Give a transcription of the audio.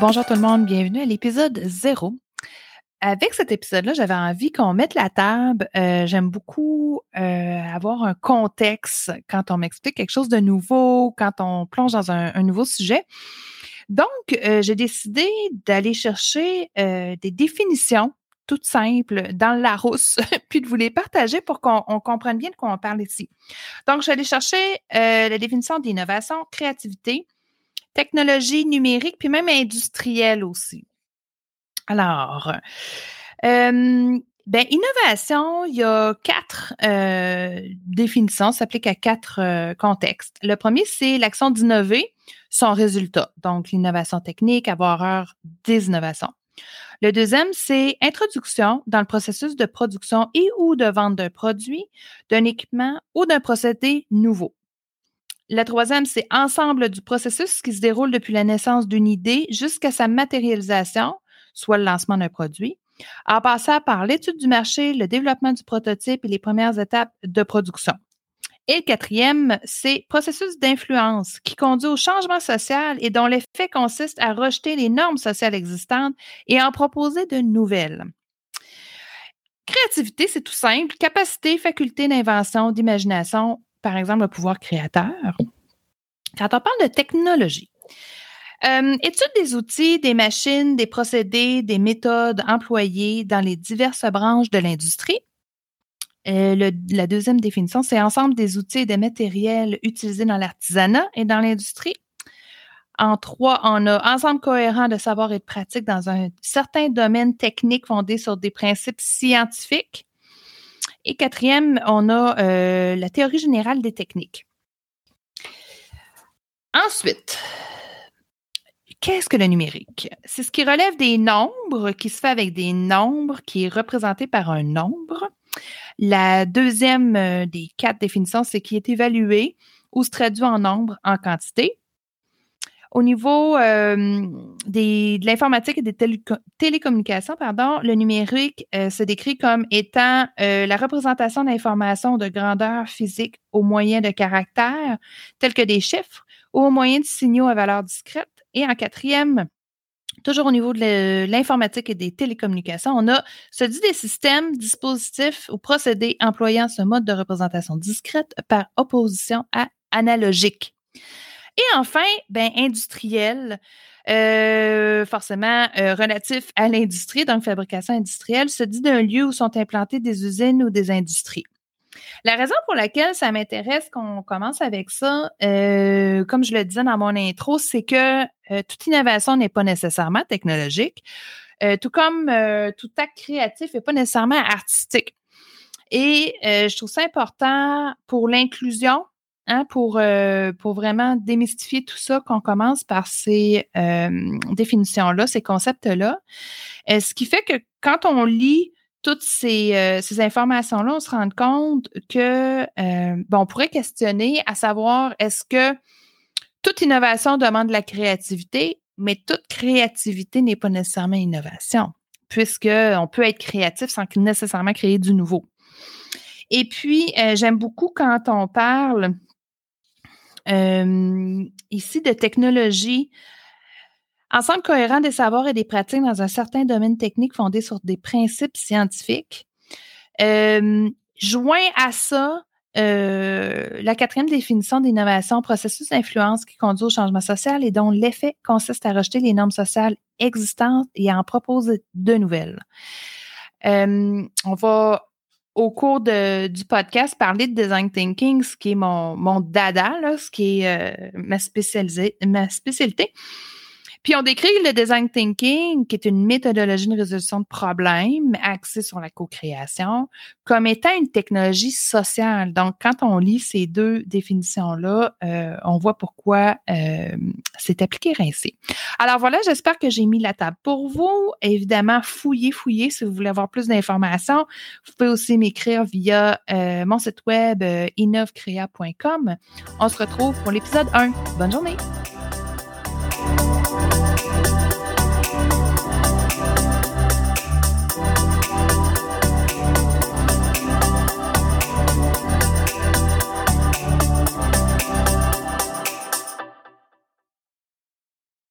Bonjour tout le monde, bienvenue à l'épisode 0. Avec cet épisode-là, j'avais envie qu'on mette la table. Euh, j'aime beaucoup euh, avoir un contexte quand on m'explique quelque chose de nouveau, quand on plonge dans un, nouveau sujet. Donc, euh, j'ai décidé d'aller chercher des définitions toutes simples dans le Larousse, puis de vous les partager pour qu'on comprenne bien de quoi on parle ici. Donc, je suis allée chercher la définition d'innovation, créativité, technologie numérique, puis même industrielle aussi. Alors, euh, ben, innovation, il y a quatre euh, définitions, s'applique à quatre euh, contextes. Le premier, c'est l'action d'innover, son résultat. Donc, l'innovation technique, avoir heure des innovations. Le deuxième, c'est introduction dans le processus de production et ou de vente d'un produit, d'un équipement ou d'un procédé nouveau. La troisième, c'est ensemble du processus qui se déroule depuis la naissance d'une idée jusqu'à sa matérialisation, soit le lancement d'un produit, en passant par l'étude du marché, le développement du prototype et les premières étapes de production. Et le quatrième, c'est processus d'influence qui conduit au changement social et dont l'effet consiste à rejeter les normes sociales existantes et en proposer de nouvelles. Créativité, c'est tout simple. Capacité, faculté d'invention, d'imagination, par exemple, le pouvoir créateur. Quand on parle de technologie, euh, étude des outils, des machines, des procédés, des méthodes employées dans les diverses branches de l'industrie. Euh, la deuxième définition, c'est ensemble des outils et des matériels utilisés dans l'artisanat et dans l'industrie. En trois, on a ensemble cohérent de savoir et de pratique dans un certain domaine technique fondé sur des principes scientifiques. Et quatrième, on a euh, la théorie générale des techniques. Ensuite, qu'est-ce que le numérique? C'est ce qui relève des nombres, qui se fait avec des nombres, qui est représenté par un nombre. La deuxième euh, des quatre définitions, c'est qui est évalué ou se traduit en nombre, en quantité. Au niveau euh, de l'informatique et des télécommunications, pardon, le numérique euh, se décrit comme étant la représentation d'informations de grandeur physique au moyen de caractères tels que des chiffres ou au moyen de signaux à valeur discrète. Et en quatrième, toujours au niveau de l'informatique et des télécommunications, on a se dit des systèmes, dispositifs ou procédés employant ce mode de représentation discrète par opposition à analogique. Et enfin, ben, industriel, euh, forcément euh, relatif à l'industrie, donc fabrication industrielle, se dit d'un lieu où sont implantées des usines ou des industries. La raison pour laquelle ça m'intéresse qu'on commence avec ça, euh, comme je le disais dans mon intro, c'est que toute innovation n'est pas nécessairement technologique, tout comme tout acte créatif n'est pas nécessairement artistique. Et je trouve ça important pour l'inclusion Hein, pour, euh, pour vraiment démystifier tout ça, qu'on commence par ces euh, définitions-là, ces concepts-là. Euh, ce qui fait que quand on lit toutes ces, ces informations-là, on se rend compte que, bon, on pourrait questionner à savoir est-ce que toute innovation demande de la créativité, mais toute créativité n'est pas nécessairement innovation, puisqu'on peut être créatif sans nécessairement créer du nouveau. Et puis, j'aime beaucoup quand on parle euh, ici de technologie. Ensemble cohérent des savoirs et des pratiques dans un certain domaine technique fondé sur des principes scientifiques. Euh, joint à ça, euh, la quatrième définition d'innovation, processus d'influence qui conduit au changement social et dont l'effet consiste à rejeter les normes sociales existantes et à en proposer de nouvelles. on va au cours du podcast parler de design thinking, ce qui est mon, mon dada, ce qui est euh, ma spécialité. Puis on décrit le design thinking, qui est une méthodologie de résolution de problèmes axée sur la co-création, comme étant une technologie sociale. Donc, quand on lit ces deux définitions-là, euh, on voit pourquoi euh, c'est appliqué ainsi. Alors voilà, j'espère que j'ai mis la table pour vous. Évidemment, fouillez, fouillez si vous voulez avoir plus d'informations. Vous pouvez aussi m'écrire via euh, mon site web innovcrea.com. On se retrouve pour l'épisode 1. Bonne journée!